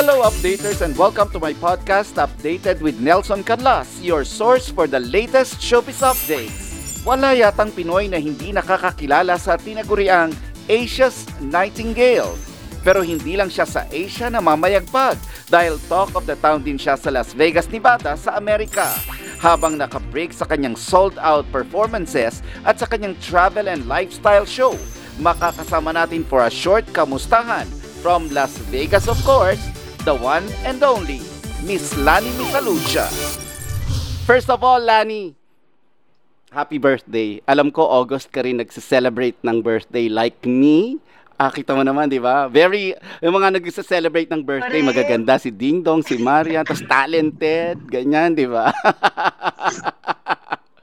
Hello, updaters, and welcome to my podcast, Updated with Nelson Canlas, your source for the latest showbiz updates. Wala yatang Pinoy na hindi nakakakilala sa tinaguriang Asia's Nightingale. Pero hindi lang siya sa Asia na mamayagpag dahil talk of the town din siya sa Las Vegas, Nevada sa Amerika. Habang nakabreak sa kanyang sold-out performances at sa kanyang travel and lifestyle show, makakasama natin for a short kamustahan from Las Vegas of course, the one and only Miss Lani Misalucha. First of all, Lani, happy birthday. Alam ko August ka rin nagse-celebrate ng birthday like me. Ah, kita mo naman, di ba? Very, yung mga nagse-celebrate ng birthday, Correct. magaganda. Si Ding Dong, si Marian, tapos talented, ganyan, di ba?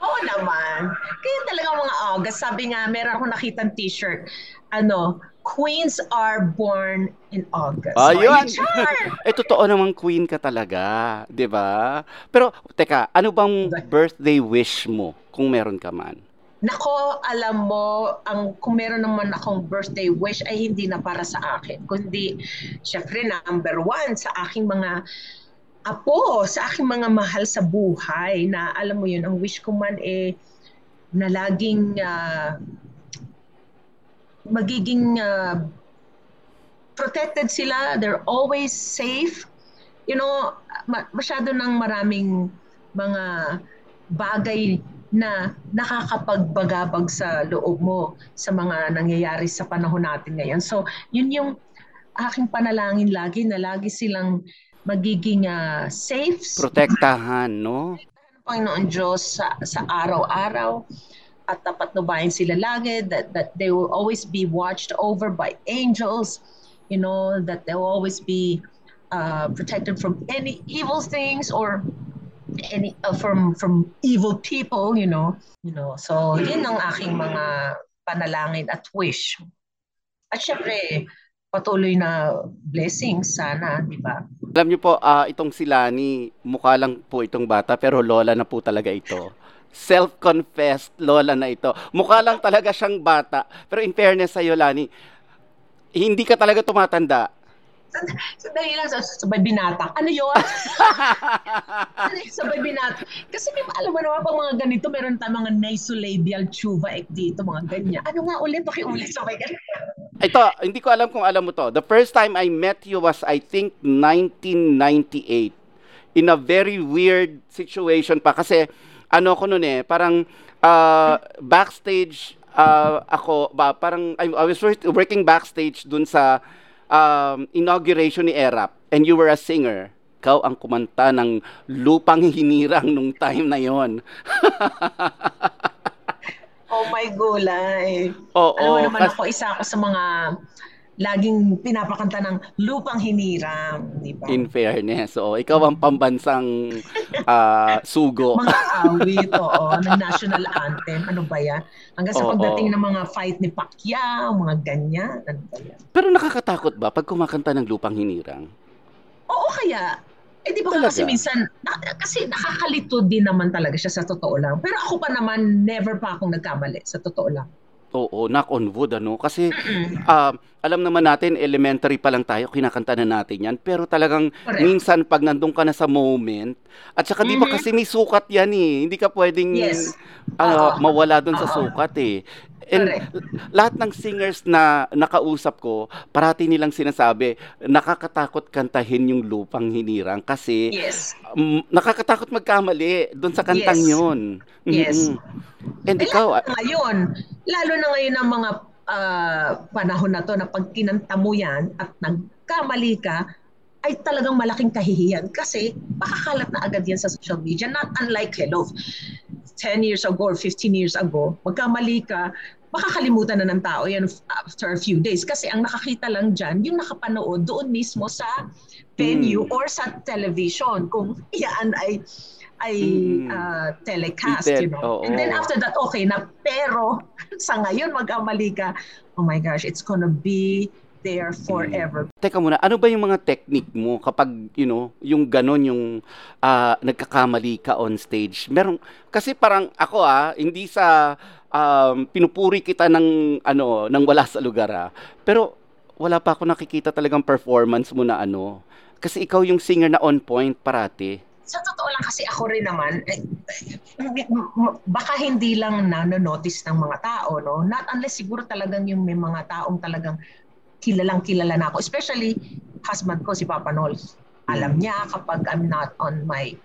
Oo naman. Kaya talaga mga August, sabi nga, meron akong nakitang t-shirt. Ano, Queens are born in August. Ayun. Char! eh, totoo namang queen ka talaga, ba? Pero, teka, ano bang birthday wish mo kung meron ka man? Nako, alam mo, ang kung meron naman akong birthday wish ay hindi na para sa akin, kundi syempre number one sa aking mga apo, sa aking mga mahal sa buhay na alam mo yun, ang wish ko man eh na laging ah, magiging ah, protected sila, they're always safe. You know, ma- masyado ng maraming mga bagay na nakakapagbagabag sa loob mo sa mga nangyayari sa panahon natin ngayon. So, yun yung aking panalangin lagi na lagi silang magiging ah, safe Protektahan, no? Panginoon Diyos sa, sa araw-araw at tapat nubayan sila lagi that, that they will always be watched over by angels you know that they will always be uh, protected from any evil things or any uh, from from evil people you know you know. So yun ang aking mga panalangin at wish. At syempre patuloy na blessings sana di ba? Alam niyo po, ah, itong si Lani, mukha lang po itong bata, pero lola na po talaga ito. Self-confessed lola na ito. Mukha lang talaga siyang bata. Pero in fairness sa'yo, Lani, hindi ka talaga tumatanda. Sandali lang, sa- sabay binata. Ano yun? sabay binata? Kasi may, alam mo naman, pag mga ganito, meron tayong mga nasolabial chuva ek dito, mga ganyan. Ano nga ulit? Pakiulit sabay ganyan. Ito, hindi ko alam kung alam mo to. The first time I met you was, I think, 1998. In a very weird situation pa. Kasi, ano ko noon eh, parang ah, backstage ah, ako, ba, parang I, I was work- working backstage dun sa um, inauguration ni Erap. And you were a singer. Ikaw ang kumanta ng lupang hinirang nung time na yon. Oh my gulay. Oo. Alam mo naman kas- ako, isa ako sa mga laging pinapakanta ng lupang hinirang, di ba? In fairness, oo. Ikaw ang pambansang ah, sugo. mga awit, oo, ng national anthem. Ano ba yan? Hanggang sa Oo. pagdating ng mga fight ni Pacquiao, mga ganyan. Ano ba yan? Pero nakakatakot ba pag kumakanta ng lupang hinirang? Oo kaya. Eh di ba Talaga? kasi minsan, na, kasi nakakalito din naman talaga siya sa totoo lang. Pero ako pa naman, never pa akong nagkamali sa totoo lang. Oo, knock on wood, ano? Kasi um, alam naman natin, elementary pa lang tayo, kinakanta na natin yan. Pero talagang Correct. minsan pag nandun ka na sa moment, at saka di ba Mhm. kasi may sukat yan eh. Hindi ka pwedeng Yes. ah, Oo. mawala dun sa Oo. sukat eh. And Correct. lahat ng singers na nakausap ko, parati nilang sinasabi, nakakatakot kantahin yung lupang hinirang kasi Yes. um, nakakatakot magkamali doon sa kantang Yes. yun. Yes. Mm-mm. And Eh, ikaw, lalo na ngayon, lalo na ngayon ang mga ah, panahon na to na pag kinanta mo yan at nagkamali ka, ay talagang malaking kahihiyan kasi makakalat na agad yan sa social media. Not unlike Hello, 10 years ago or 15 years ago, magkamali ka, makakalimutan na ng tao yan after a few days kasi ang nakakita lang dyan, yung nakapanood doon mismo sa venue Mm. or sa television kung yan ay ay Mm. ah, telecast, Ited, you know. oo. And then after that, okay na. Pero sa ngayon, magkamali ka, oh my gosh, it's gonna be there forever. Teka muna, ano ba yung mga technique mo kapag, you know, yung ganon yung ah, nagkakamali ka on stage? Meron, kasi parang ako ah, hindi sa um, pinupuri kita ng, ano, ng wala sa lugar ah. Pero wala pa ako nakikita talagang performance mo na ano, Kasi ikaw yung singer na on point parati. Sa totoo lang kasi ako rin naman, eh, baka hindi lang nanonotice ng mga tao, no? Not unless siguro talagang yung may mga taong talagang kilalang kilala na ako. Especially husband ko, si Papa Nol. Alam niya kapag I'm not on my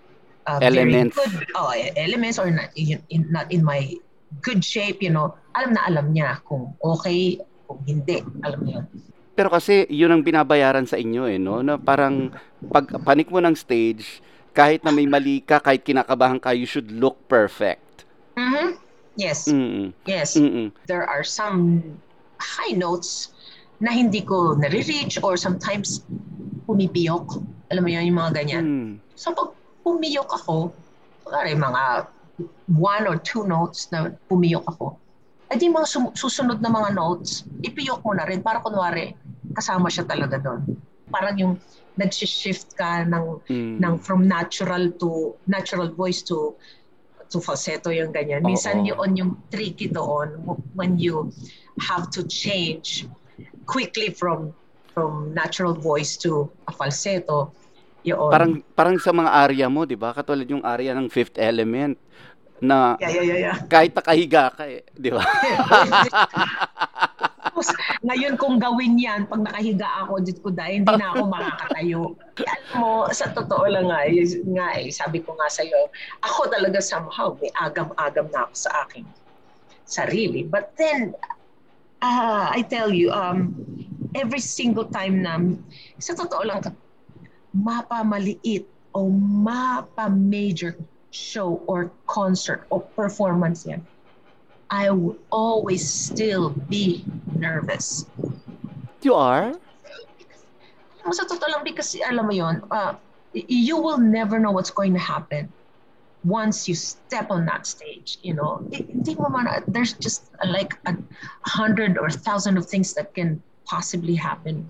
uh, Elements. good oh, elements or not in, in, not in my good shape, you know, alam na alam niya kung okay, kung hindi. Alam niya. Pero kasi yun ang binabayaran sa inyo eh, no? Na parang pag panik mo ng stage, kahit na may mali ka, kahit kinakabahan ka, you should look perfect. Mhm. Yes. Mm. Yes. Mm. there are some high notes na hindi ko nare-reach or sometimes pumipiyok. Alam mo yun, yung mga ganyan. Mm. So pag pumiyok ako, kunwari mga one or two notes na pumiyok ako, eh di mga sum- susunod na mga notes, ipiyok mo na rin para kunwari kasama siya talaga doon. Parang yung nag-shift ka ng, Mm. ng from natural to natural voice to to falsetto yung ganyan. Minsan Oo. yun yung tricky doon when you have to change quickly from from natural voice to a falsetto. Yun. Parang parang sa mga arya mo, 'di ba? Katulad yung arya ng Fifth Element na yeah, yeah, yeah, yeah. kahit nakahiga ka, eh, 'di ba? Tapos, ngayon kung gawin yan, pag nakahiga ako, Diyos ko dahil hindi na ako makakatayo. Alam mo, sa totoo lang nga, eh, nga eh, sabi ko nga sa'yo, ako talaga somehow, may agam-agam na ako sa aking sarili. But then, ah, I tell you, um, every single time na, sa totoo lang, mapamaliit o mapa-major show or concert or performance yan, I will always still be nervous. You are? Alam mo, sa totoo lang, because alam mo yun, uh, you will never know what's going to happen once you step on that stage, you know. Hindi mo man, there's just like a hundred or thousand of things that can possibly happen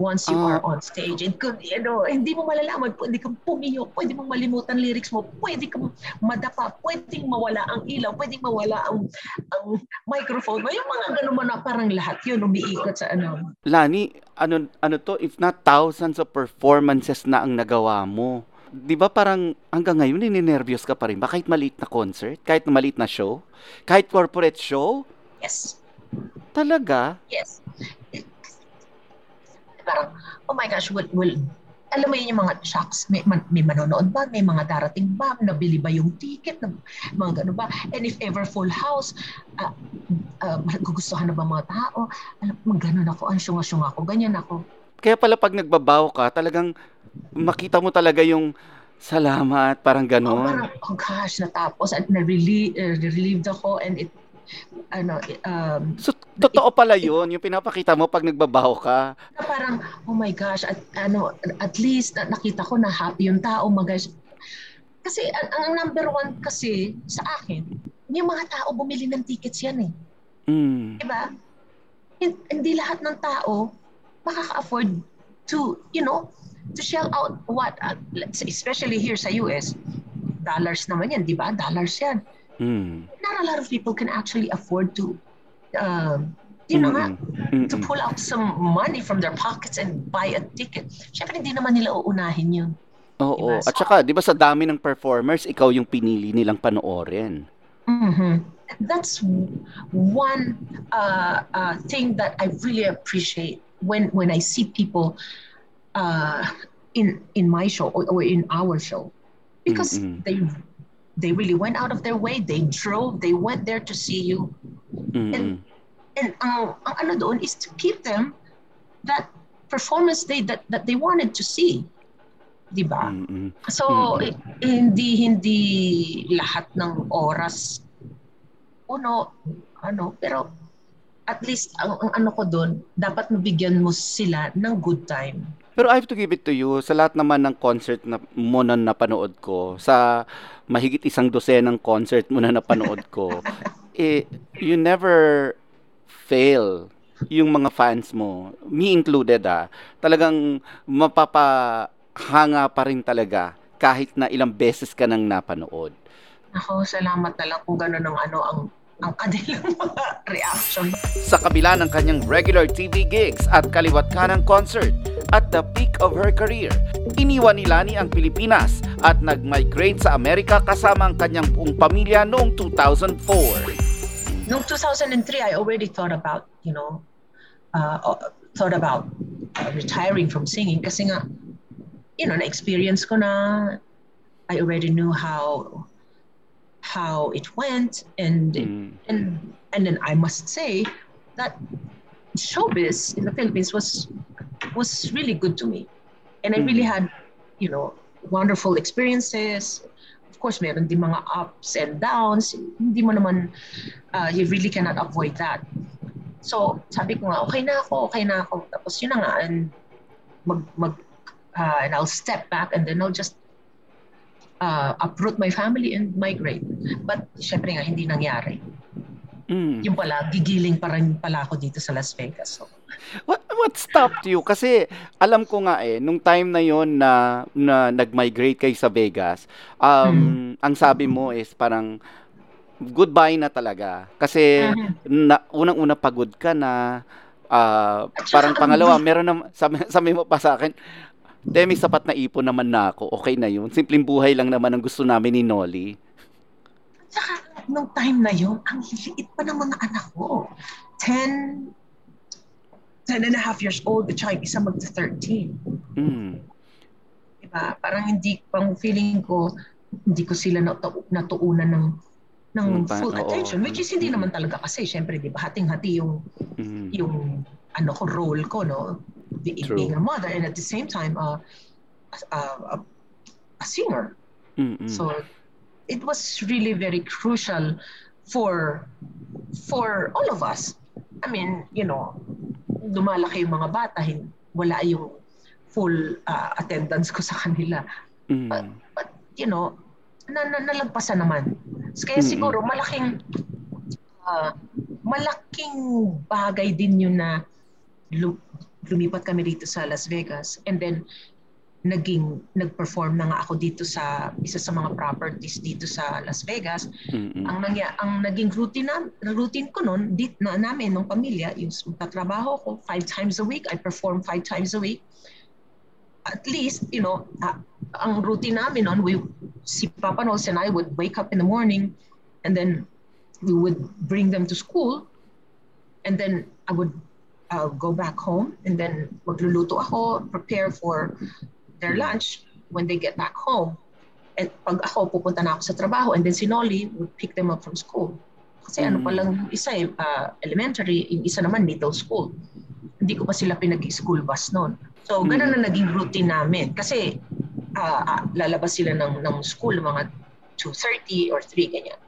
once you Ah. are on stage. It could, you know, hindi mo malalaman, pwede kang pumiyok, pwede mong malimutan lyrics mo, pwede kang madapa, pwedeng mawala ang ilaw, pwedeng mawala ang, ang microphone. Yung mga ganun mo na parang lahat yun umiikot sa ano. Lani, ano ano to if not thousands of performances na ang nagawa mo. 'Di ba parang hanggang ngayon ninenervyos ka pa rin ba kahit maliit na concert, kahit maliit na show, kahit corporate show? Yes. Talaga? Yes. Parang, oh my gosh, will, will, alam mo yun yung mga shocks, may, man, may manonood ba, may mga darating ba, nabili ba yung ticket, na, mga gano'n ba, and if ever full house, uh, uh, gugustuhan na ba mga tao, alam mo, gano'n ako, ansyong-asyong ako, ganyan ako. Kaya pala pag nagbabaw ka, talagang makita mo talaga yung salamat, parang Oh, ganon. parang, oh gosh, natapos, at na-relieved uh, relieved ako, and it, ano, um, So, totoo pala yun, yung pinapakita mo pag nagbabaw ka. na parang, oh my gosh, at ano, at least na, nakita ko na happy yung tao, mga guys. Kasi ang, ang number one kasi sa akin, yung mga tao bumili ng tickets yan eh. Mm. Diba? Hin- Hindi lahat ng tao makaka-afford to, you know, to shell out what, uh, let's say, especially here sa US, dollars naman yan, di ba? Dollars yan. Mm. Not a lot of people can actually afford to, um, yun na nga, to pull out some money from their pockets and buy a ticket. Siyempre, hindi naman nila uunahin yun. Oo. Diba? At saka, di ba sa dami ng performers, ikaw yung pinili nilang panoorin. Mhm. That's one uh, uh, thing that I really appreciate when when I see people uh, in in my show or, or in our show, because Mm-mm. they they really went out of their way. They drove. They went there to see you. Mm-mm. and ang, ang ano doon is to keep them that performance day that that they wanted to see. 'Di ba? Mm-mm. So eh, hindi hindi lahat ng oras uno ano pero at least ang, ang ano ko doon dapat mabigyan mo sila ng good time. Pero I have to give it to you, sa lahat naman ng concert na mo na napanood ko, sa mahigit isang dosenang concert mo na napanood ko, eh, you never fail yung mga fans mo, me included ah, talagang mapapahanga pa rin talaga kahit na ilang beses ka nang napanood. Ako, salamat na lang kung gano'n ang ano ang ang kanilang mga reaction. Sa kabila ng kanyang regular TV gigs at kaliwat kanang concert, at the peak of her career, iniwan ni Lani ang Pilipinas at nag-migrate sa Amerika kasama ang kanyang buong pamilya noong 2004. Noong 2003, I already thought about, you know, uh, thought about uh, retiring from singing kasi nga, you know, na-experience ko na I already knew how how it went and mm. and and then I must say that showbiz in the Philippines was was really good to me. And I really mm. had you know wonderful experiences. Of course meron din mga ups and downs. Hindi mo naman uh, you really cannot avoid that. So sabi ko nga okay na ako okay na ako. Tapos yun na nga and mag mag uh, and I'll step back and then I'll just uh, uproot my family and migrate. But syempre nga, hindi nangyari. Mm. Yung pala, gigiling pa rin pala ako dito sa Las Vegas. So. What, what stopped you? Kasi alam ko nga eh, nung time na yon na, na nag-migrate kay sa Vegas, um, mm. ang sabi mo is parang, goodbye na talaga. Kasi mm-hmm. na, unang-una pagod ka na, uh, parang pangalawa, meron na, sabi, sabi mo pa sa akin, Demi, sapat na ipon naman na ako. Okay na yun. Simpleng buhay lang naman ang gusto namin ni Nolly. Saka, nung time na yun, ang liit pa ng mga anak ko. 10, 10 and a half years old, at saka isa magta-13. Mm. Diba? Parang hindi, pang feeling ko, hindi ko sila natu- natuunan ng ng mm, full oo. attention which is hindi naman talaga kasi syempre di ba hating-hati yung mm. yung ano ko role ko no the, being a mother and at the same time uh, a, a, a singer. Mm-mm. So it was really very crucial for for all of us. I mean, you know, lumalaki yung mga bata, wala yung full uh, attendance ko sa kanila. Mm. But, but you know, na, na, nalagpasan naman. Kaya mm-hmm. siguro malaking uh, malaking bagay din yun na lumipat kami dito sa Las Vegas and then naging nag-perform na nga ako dito sa isa sa mga properties dito sa Las Vegas. Mm-hmm. Ang nangya, ang naging routine na routine ko noon dit na namin ng pamilya yung magtatrabaho ko five times a week. I perform five times a week. At least, you know, uh, ang routine namin noon, we si Papa Nose and I would wake up in the morning and then we would bring them to school and then I would I'll go back home and then magluluto ako, prepare for their lunch when they get back home. And pag ako, pupunta na ako sa trabaho and then si Nolly would pick them up from school. Kasi mm. ano pa lang isa eh, uh, elementary, yung isa naman middle school. Hindi ko pa sila pinag-school bus noon. So, ganun na naging routine namin. Kasi uh, uh, lalabas sila ng, ng school mga 2.30 or 3, ganyan.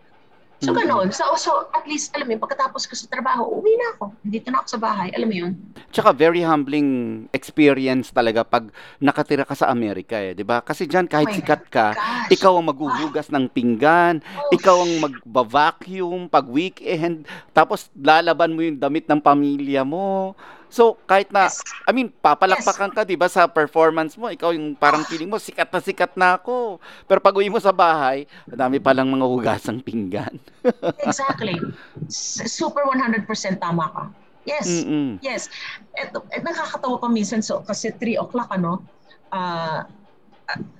So, ganoon. So, so, at least, alam mo yun, pagkatapos ko sa trabaho, uwi na ako. Dito na ako sa bahay. Alam mo yun? Tsaka very humbling experience talaga pag nakatira ka sa Amerika eh, di ba? Kasi dyan, kahit oh sikat ka, gosh. ikaw ang maghuhugas ng pinggan, oh. ikaw ang magba-vacuum pag weekend, tapos lalaban mo yung damit ng pamilya mo. So, kahit na, yes. I mean, papalakpakan yes. ka, di ba, sa performance mo, ikaw yung parang feeling mo, sikat na sikat na ako. Pero pag uwi mo sa bahay, madami palang mga hugasang pinggan. exactly. Super 100% tama ka. Yes, Mm-mm. yes. Eto, et, nakakatawa pa minsan, so, kasi 3 o'clock, ano, uh,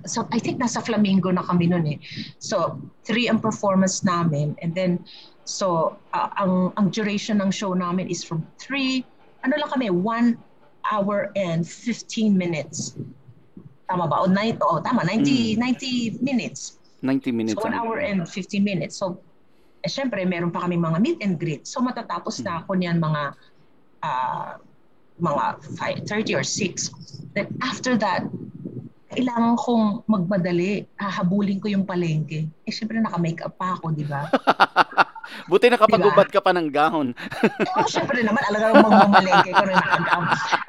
so I think nasa Flamingo na kami noon eh. So, 3 ang performance namin, and then, so, uh, ang, ang duration ng show namin is from 3 ano lang kami, 1 hour and 15 minutes. Tama ba? O, nine, oh, tama, 90, mm. 90 minutes. 90 minutes. So, 1 hour and 15 minutes. So, eh, syempre, meron pa kami mga meet and greet. So, matatapos mm. na ako niyan mga uh, mga 5.30 or 6. Then, after that, kailangan kong magmadali. Hahabulin ko yung palengke. Eh, syempre, naka-makeup pa ako, di ba? Buti nakapag-ubad diba? ka pa ng gown. Oo, oh, syempre naman, alaga ng mamamalengke ko na naka-gown.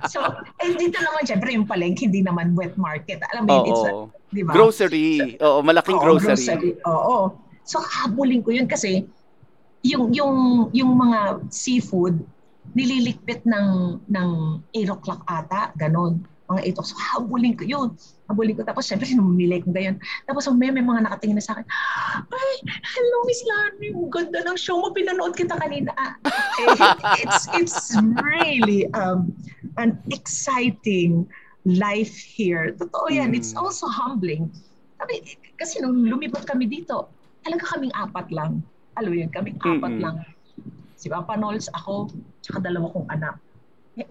So, eh, dito naman, syempre, yung palengke, hindi naman wet market. Alam mo, oh, it's, oh. di ba? Grocery. Oo, malaking oo, grocery. grocery. Oo. So, habulin ko yun kasi yung, yung, yung mga seafood, nililikpit ng, ng 8 o'clock ata, ganun. Mga mga 8 o'clock. So, habulin ko yun. Habulin ko. Tapos, syempre, sinumili ko ganyan. Tapos, may, may mga nakatingin na sa akin, ay, hello, Miss Lani. Ganda ng show mo. Pinanood kita kanina. Eh, it's, it's really um, an exciting life here. Totoo yan. Mm. It's also humbling. Sabi, kasi nung lumipot kami dito, talaga kaming apat lang. Alam yun, kaming apat Mm-mm. lang. Si Papa Nols, ako, tsaka dalawa kong anak.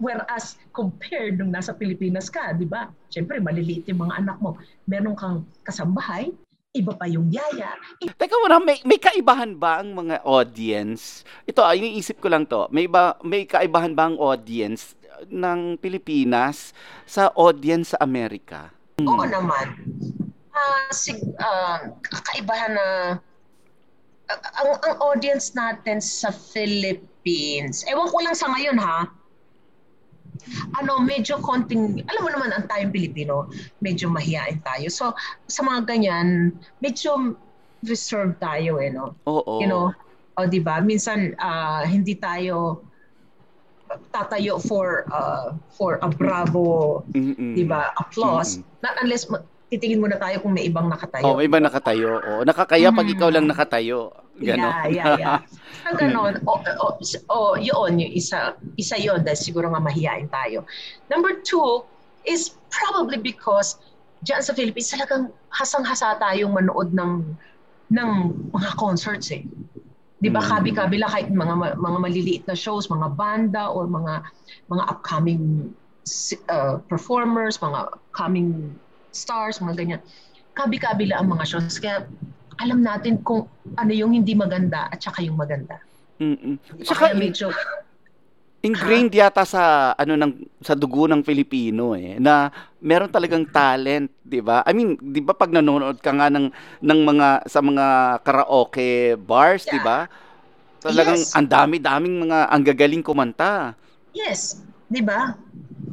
Whereas, compared nung nasa Pilipinas ka, di ba? Siyempre, maliliit yung mga anak mo. Meron kang kasambahay, iba pa yung yaya. Teka muna, may, may kaibahan ba ang mga audience? Ito, ah, iniisip ko lang to. May, ba, may kaibahan ba ang audience ng Pilipinas sa audience sa Amerika? Oo naman. Ah, sig- ah, kakaibahan na a- ang, ang audience natin sa Philippines, ewan ko lang sa ngayon ha, ano, medyo konting, alam mo naman ang tayong Pilipino, medyo mahihain tayo. So, sa mga ganyan, medyo reserved tayo eh, no? Oo. You know, o di ba? Minsan ah, hindi tayo tatayo for uh, for a bravo, di ba, applause. Mm-mm. Not unless titingin muna tayo kung may ibang nakatayo. Oh, may iba nakatayo. Oh, nakakaya pag Mm. ikaw lang nakatayo. Ganon. Yeah, yeah, yeah. Ang ganon, o, o, o, yun, yung isa, isa yun, dahil siguro nga mahihain tayo. Number two is probably because dyan sa Philippines, talagang hasang-hasa tayong manood ng ng mga concerts eh. Di ba, Mm. kabi-kabila kahit mga mga maliliit na shows, mga banda or mga mga upcoming uh, performers, mga coming stars, mga ganyan. Kabi-kabila ang mga shows. Kaya alam natin kung ano yung hindi maganda at saka yung maganda. Mm-mm. In- medyo, ingrained yata sa ano ng sa dugo ng Pilipino eh na meron talagang talent, 'di ba? I mean, 'di ba pag nanonood ka nga ng ng mga sa mga karaoke bars, 'di ba? Talagang Yes. ang dami-daming mga ang gagaling kumanta. yes, di ba?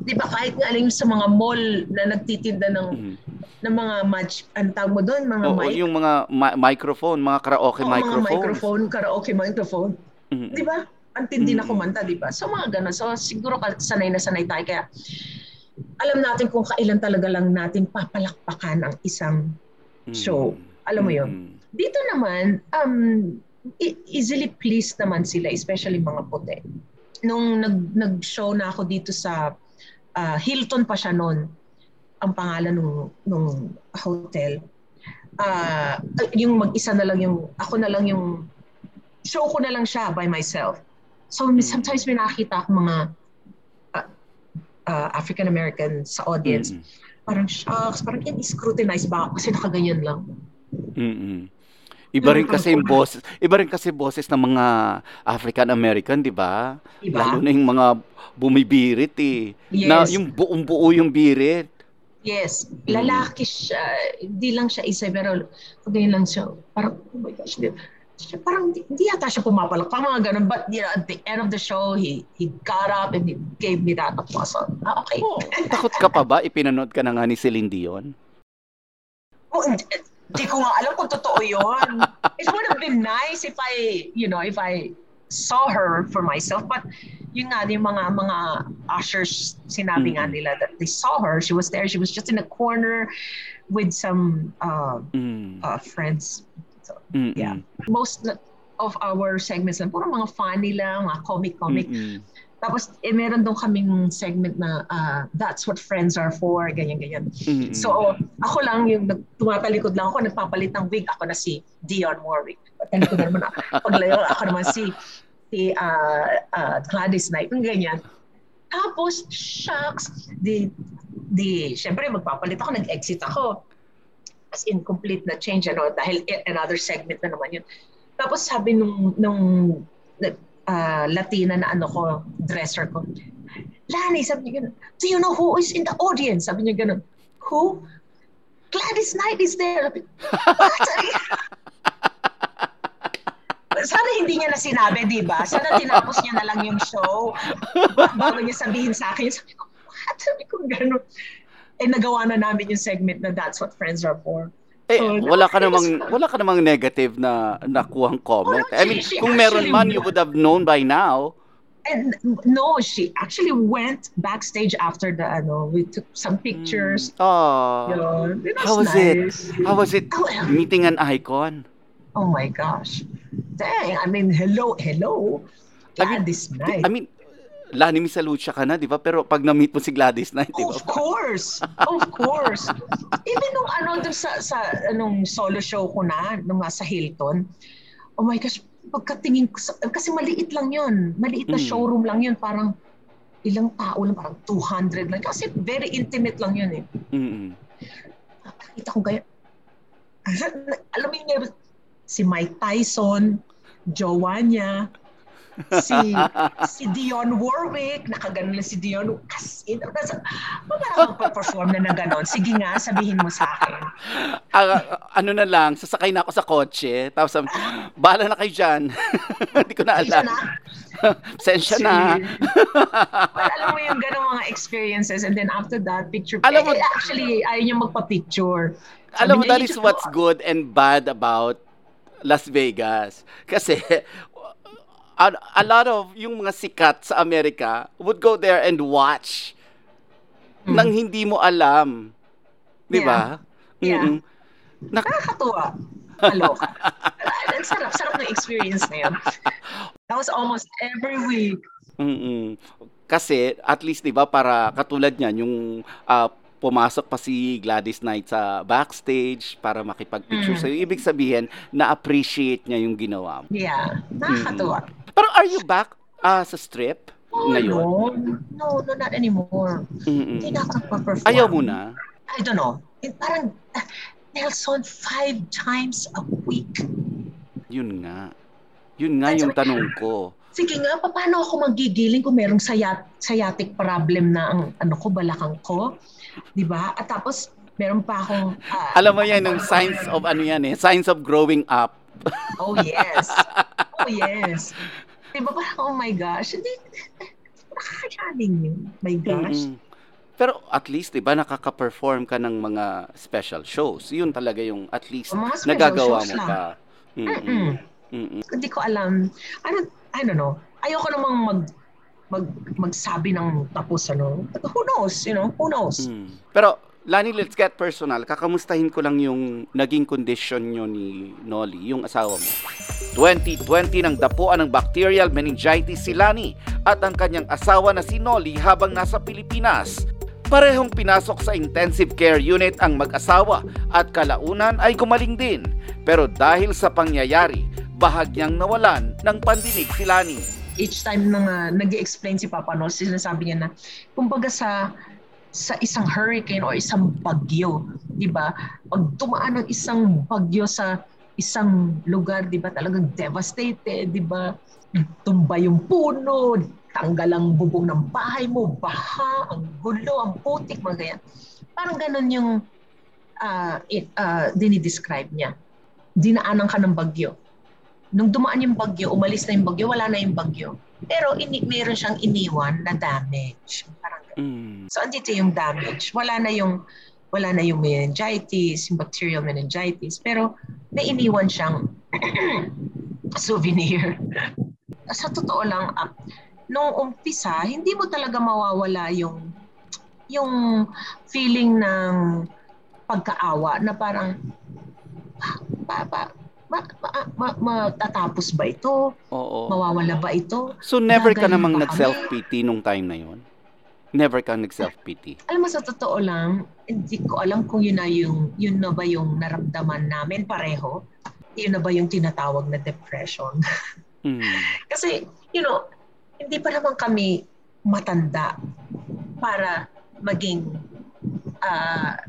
Di ba kahit nga aling sa mga mall na nagtitinda ng Mhm. ng mga match, ang tawag mo doon, mga Oo, mic, yung mga mi- microphone, mga karaoke Oo, mga microphone, karaoke microphone. Mhm. Di ba? Ang tindi na Mm. kumanta, di ba? So mga ganun. So siguro sanay na sanay tayo. Kaya alam natin kung kailan talaga lang natin papalakpakan ang isang Mhm. show. Alam mo yun? Mhm. Dito naman, um, e- easily pleased naman sila, especially mga puti. Nung nag, nag-show na ako dito sa ah, Hilton pa siya noon, ang pangalan nung, nung hotel. Ah, yung mag-isa na lang yung, ako na lang yung, show ko na lang siya by myself. So sometimes may nakakita ako mga ah, ah, African American sa audience. Mhm. Parang shocks, parang in-scrutinize ba ako kasi nakaganyan lang. Mm-mm. Iba rin kasi yung boses, iba rin kasi boses ng mga African American, 'di ba? Diba? Lalo na yung mga bumibirit eh. Na Yes. yung buong buo yung birit. Yes, lalaki siya. Hindi lang siya isa, pero ganyan lang siya. Parang, oh my gosh, di, siya, parang hindi, yata siya pumapalak. Parang mga ganun. But you know, at the end of the show, he he got up and he gave me that applause. Ah, okay. Oh, takot ka pa ba? Ipinanood ka na nga ni Celine Dion? Oh, hindi, ko nga alam kung totoo yun. It would have been nice if I, you know, if I saw her for myself. But yun nga, yung mga mga ushers, sinabi nga Mm. nila that they saw her. She was there. She was just in a corner with some uh, Mm. uh, friends. Mm-mm. yeah. Most of our segments lang, puro mga funny lang, mga comic-comic. Mm-mm. Tapos, eh, meron doon kaming segment na uh, that's what friends are for, ganyan-ganyan. Mm-mm. So, ako lang yung tumatalikod lang ako, nagpapalit ng wig. Ako na si Dion Warwick. Talikod na naman ako. Paglayo, ako naman si si uh, uh, Gladys Knight. Ganyan. Tapos, shucks, di, di, syempre magpapalit ako, nag-exit ako. As in, complete na change, ano, dahil i- another segment na naman yun. Tapos sabi nung, nung uh, Latina na ano ko, dresser ko, Lani, sabi niya ganun, do you know who is in the audience? Sabi niya ganun, who? Gladys Knight is there. What? Sana hindi niya na sinabi, di ba? Sana tinapos niya na lang yung show bago niya sabihin sa akin. Sabi ko, what? Sabi ko, gano'n. Eh, nagawa na namin yung segment na that's what friends are for. Eh, So, wala ka namang wala ka namang negative na nakuhang comment. Oh, I mean, she- she kung meron man, you would. have known by now. And no, she actually went backstage after the ano. We took some pictures. Oh. Yun. It was How was nice. it? How was it Oh, meeting an icon? Oh my gosh. Dang, I mean, hello, hello. I mean, Di- Knight. I mean, Lani Misalucha ka na, di ba? Pero pag na-meet mo si Gladys Knight, di ba? Of course. Of course. Even nung ano dun sa sa anong solo show ko na nung nasa Hilton. Oh my gosh, pagkatingin ko sa, kasi maliit lang 'yun. Maliit na Mm. showroom lang 'yun, parang ilang tao lang, parang 200 lang. Kasi very intimate lang 'yun eh. Mm-mm. Nakita ko gaya. Alam mo yun, si Mike Tyson, jowa niya, si si Dion Warwick, nakaganon na si Dion. As in, nasa, parang magpa-perform na na ganon. Sige nga, sabihin mo sa akin. Ah, ano na lang, sasakay na ako sa kotse, tapos sabi, bahala na kayo dyan. Hindi ko na alam. Sensya na. Well, alam mo yung ganong mga experiences and then after that, picture. Alam mo- eh, actually, ayaw niya magpa-picture. Sabi Alam mo, that "You is what's go." good and bad about Las Vegas. Kasi, a, a lot of yung mga sikat sa Amerika would go there and watch Hmm. nang hindi mo alam. Di ba? Yeah. Mm-mm. Nak- Nakakatuwa. Ang sarap, sarap ng experience na yun. That was almost every week. Mm-mm. Kasi at least 'di ba para katulad niyan yung ah, pumasok pa si Gladys Knight sa backstage para makipag-picture Mm. sa'yo. Ibig sabihin, na-appreciate niya yung ginawa mo. Yeah, nakakatuwa. Pero are you back ah, sa strip Oh, ngayon? no, no, not anymore. Mm-mm. Hindi na ako nagpa-perform. Ayaw mo na? I don't know. Eh, Parang, ah, Nelson, five times a week. Yun nga. Yun nga Ay, yung sabi- tanong ko. Sige nga, pa- paano ako magigiling kung merong sayat, sciatic problem na ang ano ko, balakang ko? Di ba? At tapos, meron pa akong... ah, Alam mo yan, yung signs of ano yan eh, signs of growing up. Oh, yes. Oh, yes. Di ba parang, oh my gosh, hindi, nakakayanin yun. My gosh. Mm-mm. Pero at least, 'di ba, nakaka-perform ka ng mga special shows. 'Yun talaga yung at least nagagawa mo lang. pa. Mm-mm. Mm-mm. Hindi ko alam. Ano, I don't know. Ayoko namang mag, mag, magsabi ng tapos ano. Who knows, you know? Who knows? Mm. Pero Lani, let's get personal. Kakamustahin ko lang yung naging condition nyo ni Nolly, yung asawa mo. 2020 nang dapuan ng bacterial meningitis si Lani at ang kanyang asawa na si Nolly habang nasa Pilipinas. Parehong pinasok sa intensive care unit ang mag-asawa at kalaunan ay gumaling din. Pero dahil sa pangyayari, bahagyang nawalan ng pandinig si Lani. Each time na nga nag-explain si Papa Nos, sinasabi niya na, kumbaga sa sa isang hurricane o isang bagyo, 'di ba? Pag dumaan ng isang bagyo sa isang lugar, 'di ba, talagang devastated, 'di ba? Tumba yung puno, tanggal ang bubong ng bahay mo, baha, ang gulo, ang putik, mga ganyan. Parang ganun yung ah it, ah, dinidescribe niya. Dinaanan ka ng bagyo. Nung dumaan yung bagyo, umalis na yung bagyo, wala na yung bagyo. Pero ini meron siyang iniwan na damage. Parang. Mm. So andito yung damage. Wala na yung wala na yung meningitis, yung bacterial meningitis, pero may iniwan siyang souvenir. Sa totoo lang, ah, nung umpisa, hindi mo talaga mawawala yung yung feeling ng pagkaawa na parang pa, pa, ma, ma, ma, matatapos ba ito? Oo. Mawawala ba ito? So never ka Gagaling namang nag-self-pity nung time na yon? Never ka nag-self-pity? Alam mo sa totoo lang, hindi ko alam kung yun na yung yun na ba yung naramdaman namin pareho. Yun na ba yung tinatawag na depression? Mm. Kasi, you know, hindi pa naman kami matanda para maging ah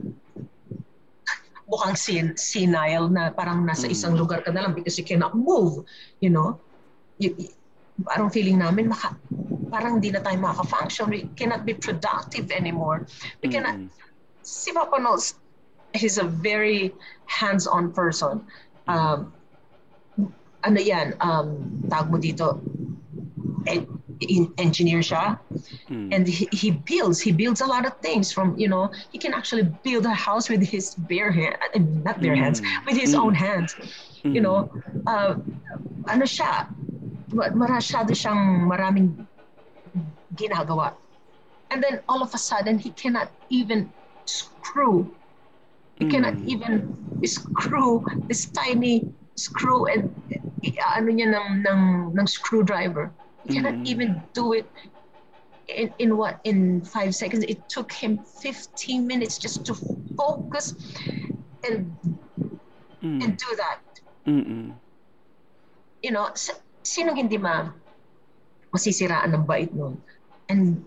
mukhang sin senile na parang nasa Mm. isang lugar ka na lang because you cannot move, you know. You, you- parang feeling namin maka, parang hindi na tayo makaka-function. We cannot be productive anymore. We cannot, Mm. si Papa knows, he's a very hands-on person. Um, ano yan, um, tawag mo dito, en- in- engineer. Mm. And he, he builds, he builds a lot of things from, you know, he can actually build a house with his bare hand, not bare hands, Mm. with his Mm. own hands. You Mm. know, uh, ano siya, ma- masyado siyang maraming ginagawa. And then all of a sudden, he cannot even screw. He cannot Mm. even screw this tiny screw and uh, ano niya ng, ng, ng screwdriver. He cannot Mm. even do it in, in what? In five seconds. It took him 15 minutes just to focus and, Mm. and do that. Mm-mm. you know, s- sinong hindi ma masisiraan ng bait nun? And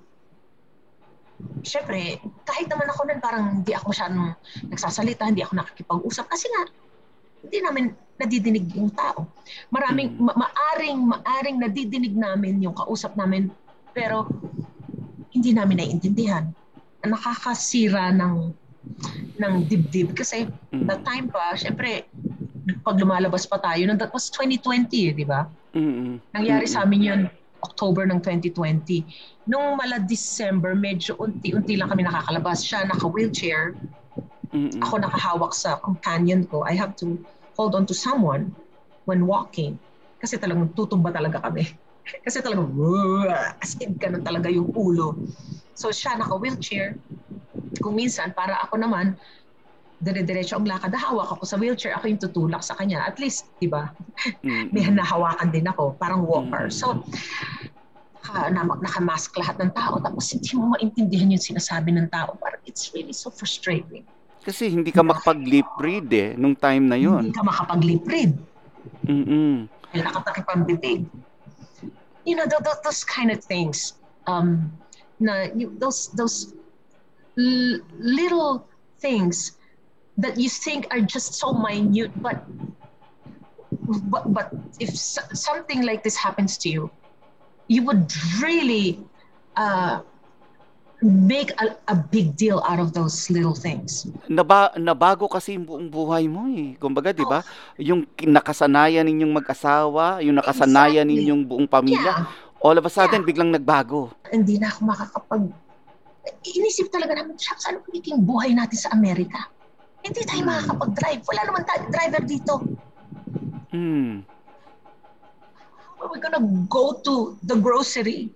syempre, kahit naman ako nun parang hindi ako masyadong nagsasalita, hindi ako nakikipag-usap kasi nga hindi namin nadidinig yung tao. Maraming, Mm. ma- maaring, maaring nadidinig namin yung kausap namin pero hindi namin naiintindihan. Nakakasira ng ng dibdib kasi Mm. that time pa, syempre, pag lumalabas pa tayo, that was 2020 eh, di ba? Mm-mm. Nangyari Mm-mm. sa amin yun October ng 2020. Nung mala December, medyo unti-unti lang kami nakakalabas. Siya naka-wheelchair, Mm-mm. ako nakahawak sa companion ko. I have to hold on to someone when walking. Kasi talagang tutumba talaga kami. Kasi talagang, "Wah!" as in, ganun talaga yung ulo. So siya naka-wheelchair. Kung minsan, para ako naman, dire-diretso ang lakad, hawak ako sa wheelchair, ako yung tutulak sa kanya. At least, di ba, Mm-mm. may nahawakan din ako, parang walker. Mm. So, na- nakamask lahat ng tao, tapos hindi mo maintindihan yung sinasabi ng tao. Parang it's really so frustrating. Kasi hindi ka makapag-lip read eh, nung time na yun. Hindi ka makapag-lip read. Mm-mm. Dahil nakatakip ang bibig. You know, th- th- those kind of things. Um, na, you, those, those l- little things that you think are just so minute, but but, but if s- something like this happens to you, you would really uh, make a, a big deal out of those little things. Naba, nabago kasi yung buong buhay mo eh. Kumbaga, di ba? Yung kin- nakasanayan ninyong mag-asawa, yung nakasanayan Exactly. ninyong buong pamilya, Yeah, all of a sudden, biglang nagbago. hindi na ako makakapag... Inisip talaga namin, shucks, ano magiging buhay natin sa Amerika? Hindi tayo Hmm. makakapag-drive. Wala naman tayo driver dito. Mm. How are we gonna go to the grocery?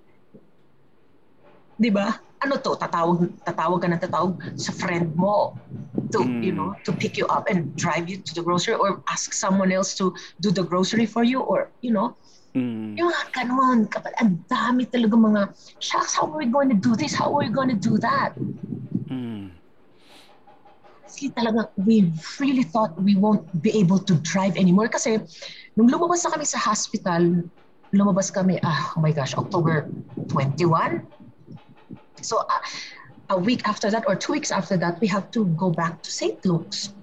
Di ba? Ano to? Tatawag, tatawag ka na tatawag sa friend mo to, Mm. you know, to pick you up and drive you to the grocery or ask someone else to do the grocery for you or, you know, Mm. yung mga ganun. Kapag ang dami talaga mga, shucks, how are we going to do this? How are we going to do that? Mm. honestly talaga, we really thought we won't be able to drive anymore kasi nung lumabas na kami sa hospital, lumabas kami, ah, oh my gosh, October 21. So, ah, a week after that or two weeks after that, we have to go back to St. Luke's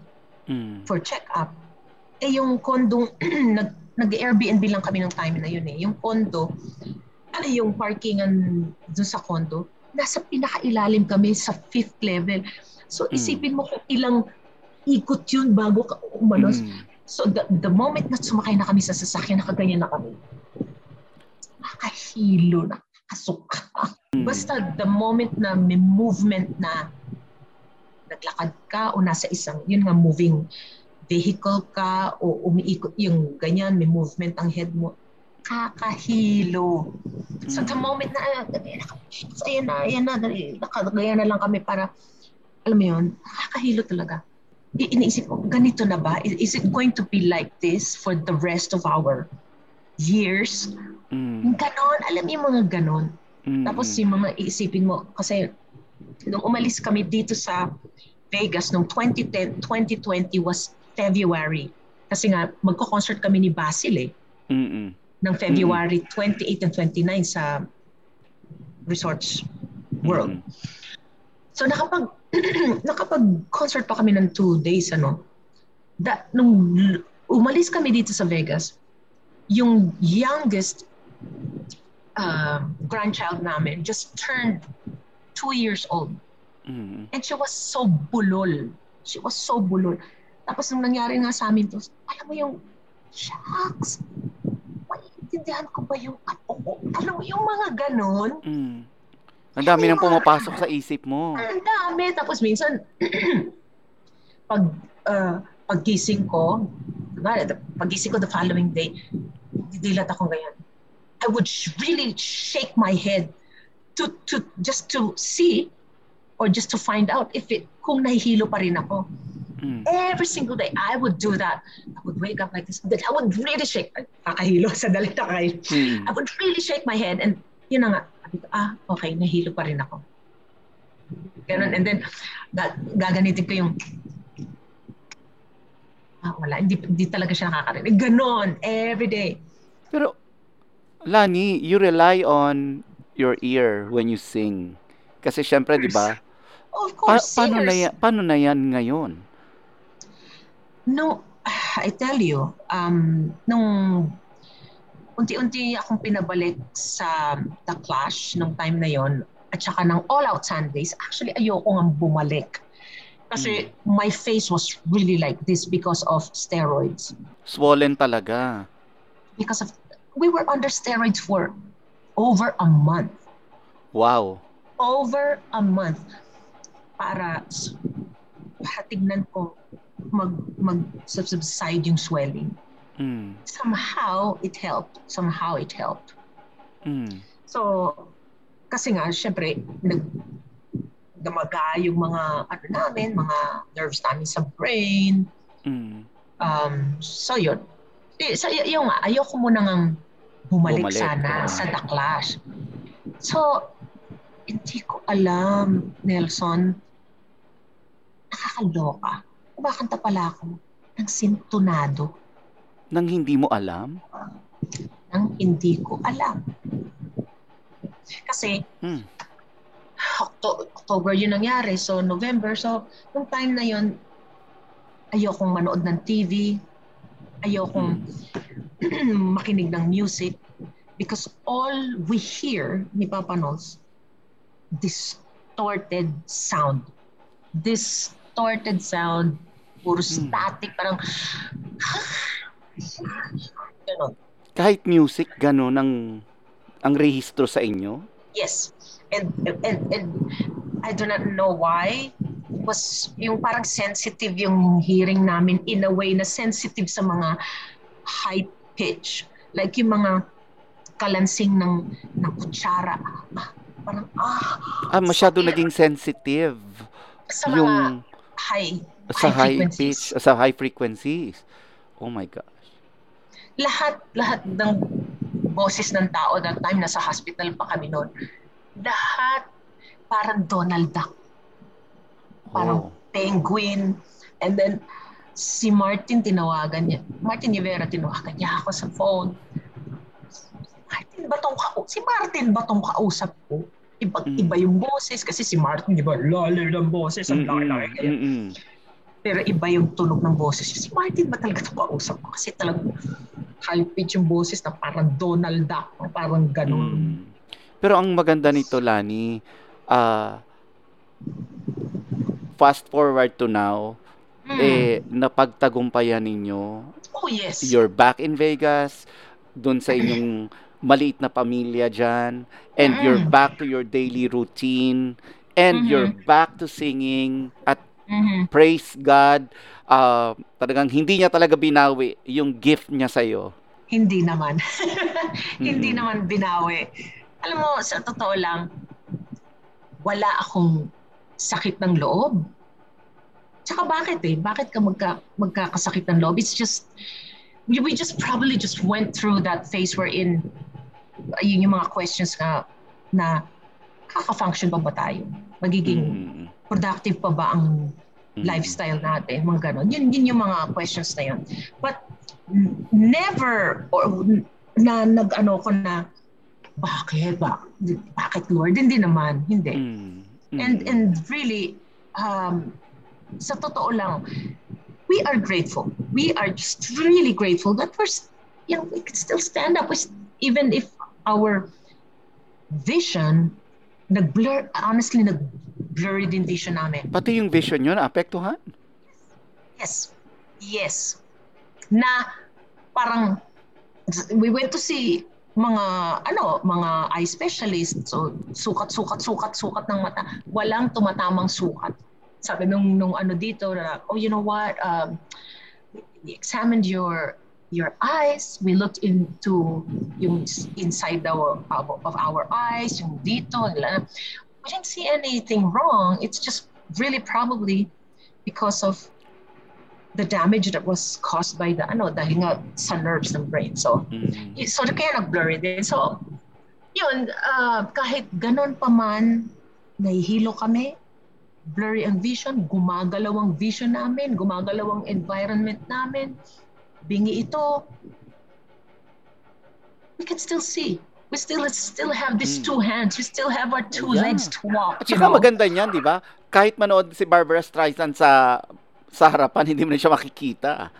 Mm. for check-up. Eh, yung nag, nag-Airbnb lang kami ng time na yun eh. Yung kondo, ano yung parkingan dun sa kondo, nasa pinakailalim kami sa fifth level. So Mm. isipin mo kung ilang ikot yun bago ka umanos. Mm. So the, the moment na sumakay na kami sa sasakyan, nakaganyan na kami. Nakahilo, nakasuka. Mm. Basta the moment na may movement na naglakad ka o nasa isang, yun nga, moving vehicle ka o umiikot yung ganyan, may movement ang head mo, kakahilo. So the moment na, ah, ayan na, ayan na, nakagaya na lang kami para, alam mo yun, nakakahilo talaga. I- iniisip ko, ganito na ba? Is it going to be like this for the rest of our years? Mm. Ganon, alam mo yung mga ganon. Mm. Tapos yung mga iisipin mo, kasi nung umalis kami dito sa Vegas nung 2010, 2020 was February. Kasi nga, magko-concert kami ni Basil eh, Mm-mm. ng February 28 and 29 sa Resorts World. Mm. So nakapag nakapag-concert pa kami ng two days ano. Da, nung umalis kami dito sa Vegas, yung youngest uh, grandchild namin just turned two years old. Mm. And she was so bulol. She was so bulol. Tapos nung nangyari nga sa amin to, alam mo yung, shucks, maiintindihan ko ba yung ko? Alam mo yung mga ganon? Mm. Ang dami nang pumapasok sa isip mo. Ang dami. Tapos minsan, pag uh, paggising ko, paggising ko the following day, didilat ako ngayon. I would sh- really shake my head to to just to see or just to find out if it kung nahihilo pa rin ako. Mm. Every single day, I would do that. I would wake up like this. Then I would really shake. Kakahilo sa dali na kayo. Mm. I would really shake my head and yun na nga. Sabi ko, ah, okay, nahilo pa rin ako. Ganun. And then, ga- gaganitin ko yung, ah, wala, hindi, hindi talaga siya nakakarinig. Ganon, every day. Pero, Lani, you rely on your ear when you sing. Kasi syempre, di ba? Of Pa- course, paano, na yan, paano na yan ngayon? No, I tell you, um, nung unti-unti akong pinabalik sa The Clash nung time na yon at saka ng All Out Sundays, actually ayoko nga bumalik. Kasi my face was really like this because of steroids. Swollen talaga. Because of, we were under steroids for over a month. Wow. Over a month. Para s- tignan ko mag, mag subside yung swelling. Mm. somehow it helped. Somehow it helped. Mm. So, kasi nga, syempre, nag damaga yung mga, ano namin, mga nerves namin sa brain. Mm. Um, so, yun. Eh, So, yung ayoko muna ngang bumalik, Bumalik. sana sa The Clash. So, hindi ko alam, Nelson, nakakaloka. Kumakanta pala ako ng sintonado Nang hindi mo alam? nang hindi ko alam. Kasi Mm. Octo- October yun nangyari, so November. So, nung time na yun, ayokong manood ng TV, ayokong makinig ng music, because all we hear ni Papa Nos, distorted sound. Distorted sound, puro Hmm. static, parang Ganon. Kahit music, gano'n ang, ang rehistro sa inyo? Yes. And, and, and I do not know why. Was yung parang sensitive yung hearing namin in a way na sensitive sa mga high pitch. Like yung mga kalansing ng, ng kutsara. Ah, parang, ah, Ah, masyado sakit. naging sensitive. sa mga Yung high, sa high frequencies. pitch, sa high frequencies. Oh my gosh. lahat lahat ng boses ng tao that time nasa hospital pa kami noon lahat parang Donald Duck Oh. parang penguin and then si Martin tinawagan niya Martin Rivera tinawagan niya ako sa phone Martin ba tong kau- si Martin ba tong kausap ko iba Mm. iba yung boses kasi si Martin di ba lalir ng boses ang laki-laki mm-mm. pero iba yung tunog ng boses. Si Martin ba talaga ito kausap ko? Kasi talagang high pitch yung boses na parang Donald Duck, parang ganun. Mm. Pero ang maganda nito, Lani, ah, fast forward to now, Mm. eh, napagtagumpayan ninyo. oh yes. You're back in Vegas, dun sa inyong maliit na pamilya dyan, and Mm-mm. you're back to your daily routine, and Mhm. you're back to singing at Mhm. praise God. ah, talagang hindi niya talaga binawi yung gift niya sa'yo. Hindi naman. Hindi Mm. naman binawi. Alam mo, sa totoo lang, wala akong sakit ng loob. Tsaka bakit eh? Bakit ka magka, magkakasakit ng loob? It's just, we, just probably just went through that phase we're in. Yun yung mga questions nga na kaka-function pa ba tayo? Magiging Mm. productive pa ba ang Mm. lifestyle natin, mga ganon. Yun, yun yung mga questions na yun. But never, or na nag-ano ko na, bakit ba? Bakit Lord? Hindi naman, hindi. Mm. Mm. And and really, um, sa totoo lang, we are grateful. We are just really grateful that we're, you know, we can still stand up. Even if our vision, nag-blur, honestly, nag-blurry din vision namin. Pati yung vision nyo naapektuhan. Yes. Yes. Na parang we went to see mga ano, mga eye specialist. So sukat sukat sukat sukat ng mata. Walang tumatamang sukat. Sabi nung nung ano dito na oh you know what um we examined your your eyes. We looked into yung inside the, of our eyes, yung dito. We didn't see anything wrong. It's just really probably because of the damage that was caused by the ano dahil nga sa nerves ng brain. So mm-hmm. so kaya nag-blurry din. So yun, uh, kahit ganon pa man, nahihilo kami, blurry ang vision, gumagalaw ang vision namin, gumagalaw ang environment namin, bingi ito, we can still see. We still still have these two hmm. hands. We still have our two yeah. legs to walk. At saka maganda niyan, di ba? Kahit manood si Barbara Streisand sa sa harapan, hindi mo na siya makikita.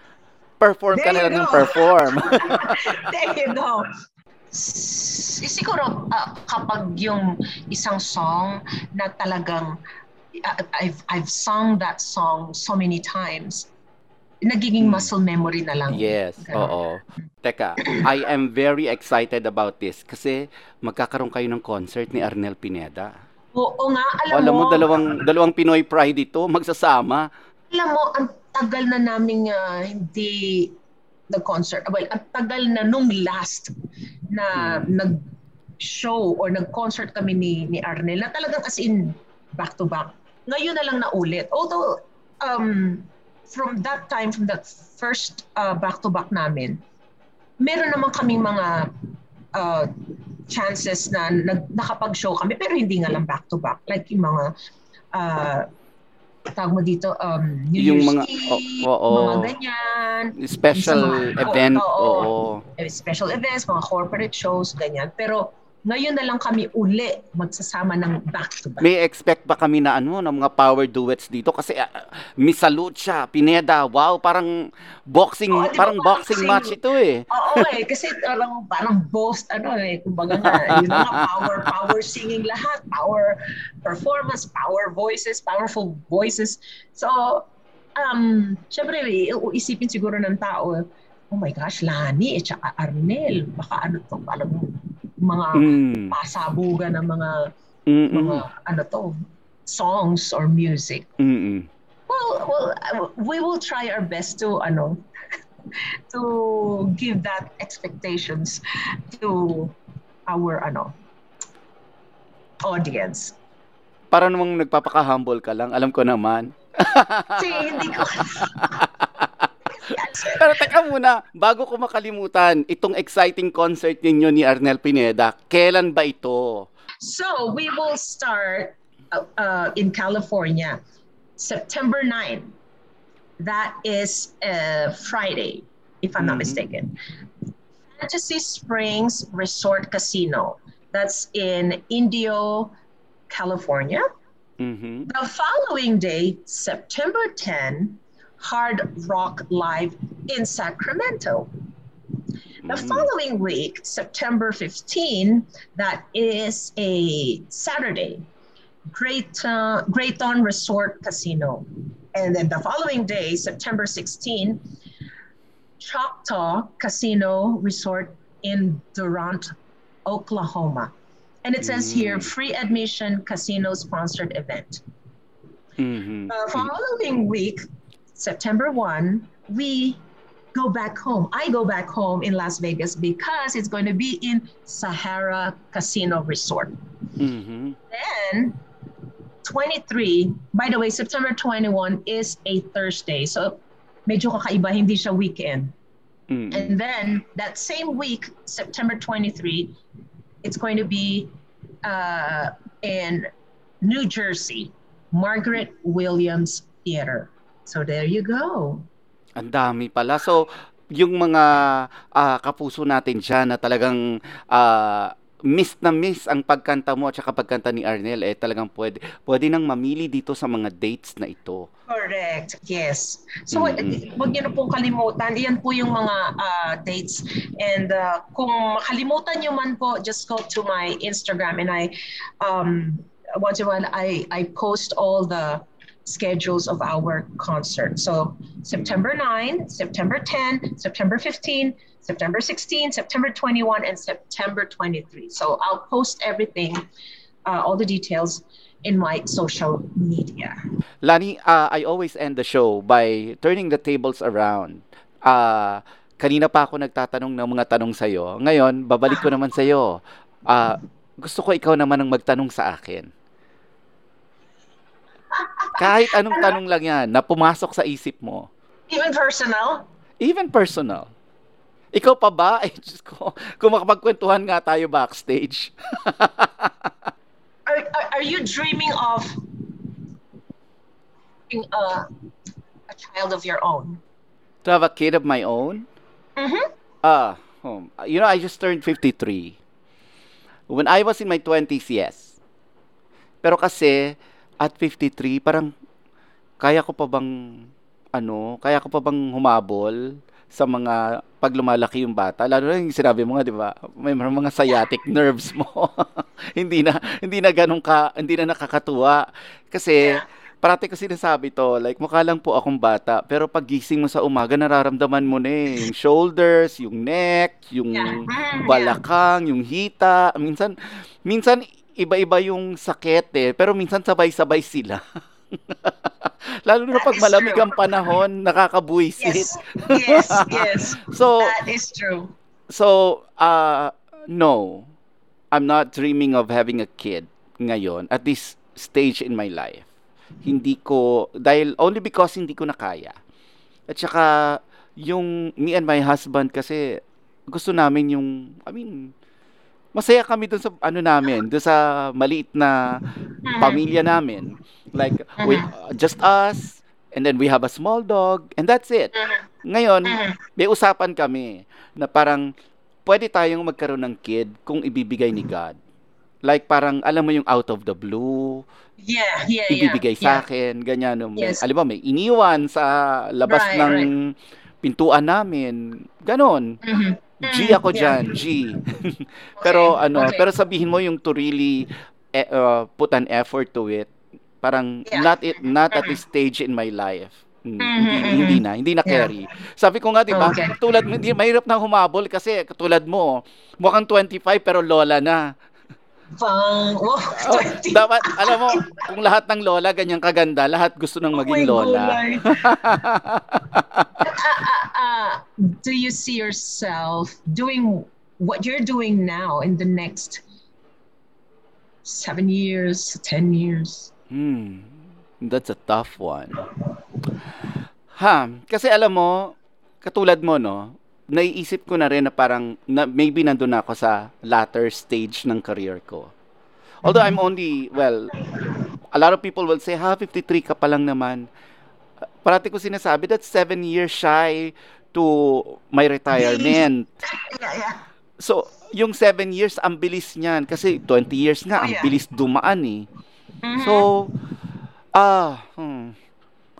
Perform There ka na lang ng perform. There you go. Siguro uh, kapag yung isang song na talagang I've I've sung that song so many times nagiging hmm. muscle memory na lang. Yes, Ganun. oo. Teka, I am very excited about this kasi magkakaroon kayo ng concert ni Arnel Pineda. Oo nga, alam, alam mo. mo dalawang, dalawang Pinoy Pride ito, magsasama. Alam mo, ang tagal na namin uh, hindi nag-concert. Well, ang tagal na nung last na hmm. nag-show or nag-concert kami ni, ni Arnel na talagang as in back-to-back. Ngayon na lang na ulit. Although, um, from that time, from that first uh, back-to-back namin, meron naman kaming mga uh, chances na nag, nakapag-show kami pero hindi nga lang back-to-back. Like yung mga uh, tawag mo dito, um, New yung Year's mga, Eve, oh, oh, oh. mga ganyan. Special mga, event, oo. Oh, oh, oh. Special events, mga corporate shows, ganyan. Pero ngayon na lang kami uli magsasama ng back-to-back. May expect ba kami na ano, ng mga power duets dito? Kasi uh, Miss Lucha, Pineda, wow, parang boxing, oh, parang boxing, boxing match ito eh. Oo eh, kasi parang, parang boast, ano eh, kumbaga nga, yun nga, power, power singing lahat, power performance, power voices, powerful voices. So, um, syempre, isipin siguro ng tao, oh my gosh, Lani, eh, tsaka Arnel, baka ano to, parang mga mm. pasabugan ng mga Mm-mm. mga ano to songs or music. Mm-mm. Well, well, we will try our best to ano to give that expectations to our ano audience. Para namang nagpapaka-humble ka lang, alam ko naman. Kasi hindi ko Pero teka muna, bago ko makalimutan, itong exciting concert ninyo ni Arnel Pineda, kailan ba ito? So, we will start uh, uh, in California, September 9. That is a Friday, if I'm mm-hmm. not mistaken. Fantasy Springs Resort Casino. That's in Indio, California. Mm-hmm. The following day, September 10, Hard Rock Live in Sacramento. The mm. following week, September 15, that is a Saturday, Great uh, Great Dawn Resort Casino. And then the following day, September 16, Choctaw Casino Resort in Durant, Oklahoma. And it says mm. here free admission casino sponsored event. Mm-hmm. The following week, September 1, we go back home. I go back home in Las Vegas because it's going to be in Sahara Casino Resort. Mm-hmm. Then 23, by the way, September 21 is a Thursday. So medyo kakaiba, hindi siya weekend. Mm-hmm. And then that same week, September 23, it's going to be uh, in New Jersey, Margaret Williams Theater. So there you go. Ang dami pala. So, yung mga uh, kapuso natin dyan na talagang uh, miss na miss ang pagkanta mo at saka pagkanta ni Arnel, eh talagang pwede, pwede nang mamili dito sa mga dates na ito. Correct, yes. So, mm-hmm. wag niyo na pong kalimutan. Iyan po yung mga uh, dates. And uh, kung makalimutan niyo man po, just go to my Instagram and I, um, once in a while, I, I post all the schedules of our concert. So September 9, September 10, September 15, September 16, September 21, and September 23. So I'll post everything, uh, all the details in my social media. Lani, uh, I always end the show by turning the tables around. Uh, kanina pa ako nagtatanong ng mga tanong sa'yo. Ngayon, babalik ko naman sa'yo. Ah, gusto ko ikaw naman ang magtanong sa akin. Kahit anong tanong lang yan na pumasok sa isip mo. Even personal? Even personal. Ikaw pa ba? Ay, Diyos ko. Kung makapagkwentuhan nga tayo backstage. Are, are, are you dreaming of being a, a child of your own? to have a kid of my own? Mm-hmm. Ah, you know, I just turned 53. When I was in my 20s, yes. Pero kasi, at 53, parang, kaya ko pa bang, ano, kaya ko pa bang humabol sa mga pag lumalaki yung bata? Lalo na yung sinabi mo nga 'di ba? May mga sciatic nerves mo. Hindi na hindi na ganun ka hindi na nakakatuwa. Kasi parati ko sinasabi to like mukha lang po akong bata pero pag gising mo sa umaga nararamdaman mo na eh, yung shoulders yung neck yung balakang yung hita. Minsan minsan iba-iba yung sakit eh pero minsan sabay-sabay sila lalo na pag malamig true. ang panahon nakakabuisit Yes. Yes. Yes. so That is true. So, uh, no, I'm not dreaming of having a kid ngayon at this stage in my life. Hindi ko, dahil only because hindi ko na kaya. At saka, yung me and my husband kasi, gusto namin yung, I mean, masaya kami dun sa, ano namin, dun sa maliit na pamilya namin. Like, with uh, just us, and then we have a small dog, and that's it. Ngayon, may usapan kami na parang pwede tayong magkaroon ng kid kung ibibigay ni God. Like parang alam mo yung out of the blue, Yeah. Yeah. ibibigay yeah, sa yeah. akin, ganyan. no, May, Yes. alam mo, may iniwan sa labas Right, ng pintuan namin. Ganon. Mhm. G ako Yeah. dyan, G. pero Okay, ano, okay. pero sabihin mo yung to really eh, uh, put an effort to it. Parang Yeah. not it not at this stage in my life. Mm, Mhm, Hindi, mhm. hindi na, hindi na Yeah. carry. Sabi ko nga, 'di ba? Okay. Tulad mo, hindi mahirap na humabol kasi katulad mo, mukhang 25 pero lola na. Fang. Oh, Oh, 20. dapat alam mo, kung lahat ng lola ganyan kaganda, lahat gusto nang maging Oh lola. gulay. uh, do you see yourself doing what you're doing now in the next seven years, ten years? Hmm. That's a tough one. Ha, kasi alam mo, katulad mo, no, naiisip ko na rin na parang, na, maybe nandun na ako sa latter stage ng career ko. Although I'm only, well, a lot of people will say, ha, 53 ka pa lang naman. Parati ko sinasabi, that's seven years shy to my retirement. So, yung seven years, ang bilis niyan. Kasi 20 years nga, ang bilis dumaan eh. Mhm. So, ah, hmm,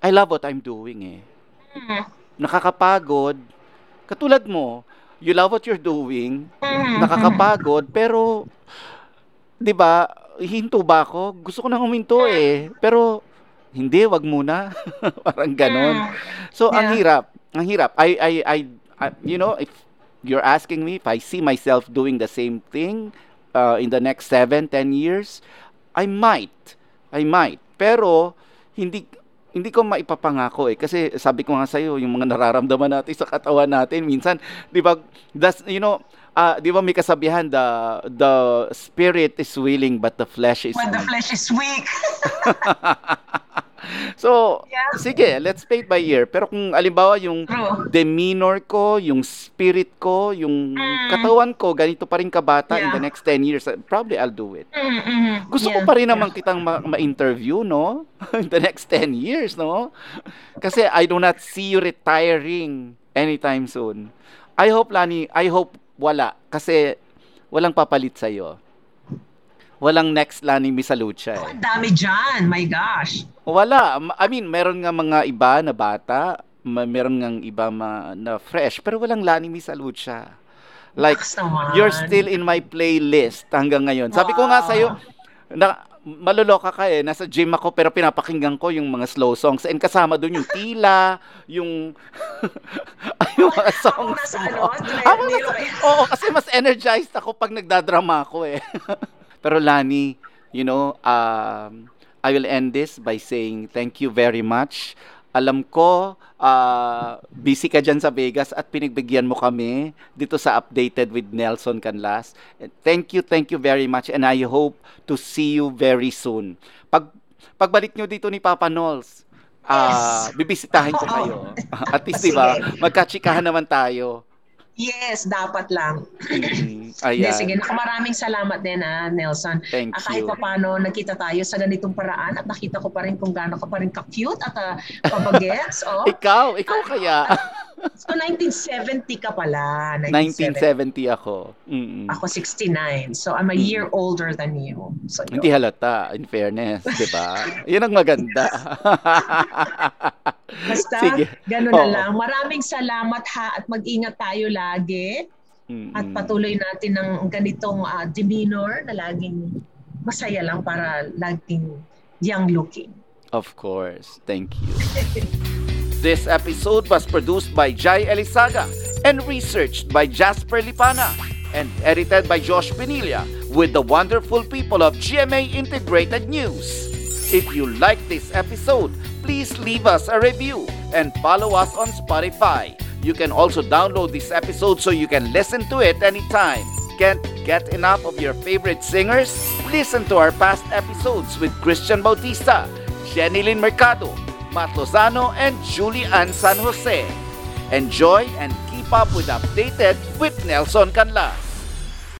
I love what I'm doing eh. Mhm. Nakakapagod. Katulad mo, you love what you're doing, Mhm. nakakapagod, pero, di ba, hinto ba ako? Gusto ko nang huminto eh. Pero, hindi, wag muna. Parang ganon. So, ang Yeah. hirap. Ang hirap. I, I, I, I- you know, if you're asking me if I see myself doing the same thing uh, in the next seven, ten years, I might. I might. Pero, hindi, hindi ko maipapangako eh. Kasi sabi ko nga sa'yo, yung mga nararamdaman natin sa katawan natin, minsan, di ba, that's, you know, ah, di ba may kasabihan, the, the spirit is willing but the flesh is When the weak. flesh is weak. So, Yeah. sige, let's play it by ear. Pero kung alimbawa yung True. demeanor ko, yung spirit ko, yung Mm. katawan ko, ganito pa rin kabata in Yeah. the next 10 years, probably I'll do it. Mhm, mhm. Gusto ko Yeah, pa rin yeah. naman kitang ma- ma-interview, no? in the next 10 years, no? Kasi I do not see you retiring anytime soon. I hope, Lani, I hope wala. Kasi walang papalit sa'yo. Walang next Lani Misalucha eh. Ang dami dyan. My gosh. Wala. I mean, meron nga mga iba na bata, meron nga iba ma- na fresh, pero walang Lani Misalucha. Like, naman. you're still in my playlist hanggang ngayon. Sabi ko nga sa'yo, na, maluloka ka eh. Nasa gym ako pero pinapakinggan ko yung mga slow songs. And kasama doon yung tila, yung, yung mga songs nasa mo. ano, Ako nilo- nasa- Oo, kasi mas energized ako pag nagdadrama ako eh. pero Lani, you know, um, I will end this by saying thank you very much. Alam ko, uh, busy ka dyan sa Vegas at pinigbigyan mo kami dito sa Updated with Nelson Canlas. Thank you, thank you very much and I hope to see you very soon. Pag, pagbalik nyo dito ni Papa Knowles, uh, bibisitahin ko kayo. At least, di ba, magkachikahan naman tayo. Yes, dapat lang. Mm, ayan. sige, naku, maraming salamat din ah, Nelson. Thank ah, kahit you. pa paano nagkita tayo sa ganitong paraan at nakita ko pa rin kung gaano ka pa rin ka-cute at uh, pabagets. oh. ikaw, ikaw kaya. so 1970 ka pala. 1970, 1970 ako. Mm-mm. Ako 69. So I'm a year mm. older than you. So, Hindi halata, in fairness, di ba? Yun ang maganda. Basta, Sige. ganun Oo. na lang. Maraming salamat ha at mag-ingat tayo lagi. Mm-hmm. At patuloy natin ng ganitong uh, demeanor na laging masaya lang para laging young looking. Of course. Thank you. this episode was produced by Jai Elisaga and researched by Jasper Lipana and edited by Josh Pinilla with the wonderful people of GMA Integrated News. If you like this episode, please leave us a review and follow us on Spotify. You can also download this episode so you can listen to it anytime. Can't get enough of your favorite singers? Listen to our past episodes with Christian Bautista, Jenny Lynn Mercado, Matt Lozano, and Julie Ann San Jose. Enjoy and keep up with Updated with Nelson Canlas.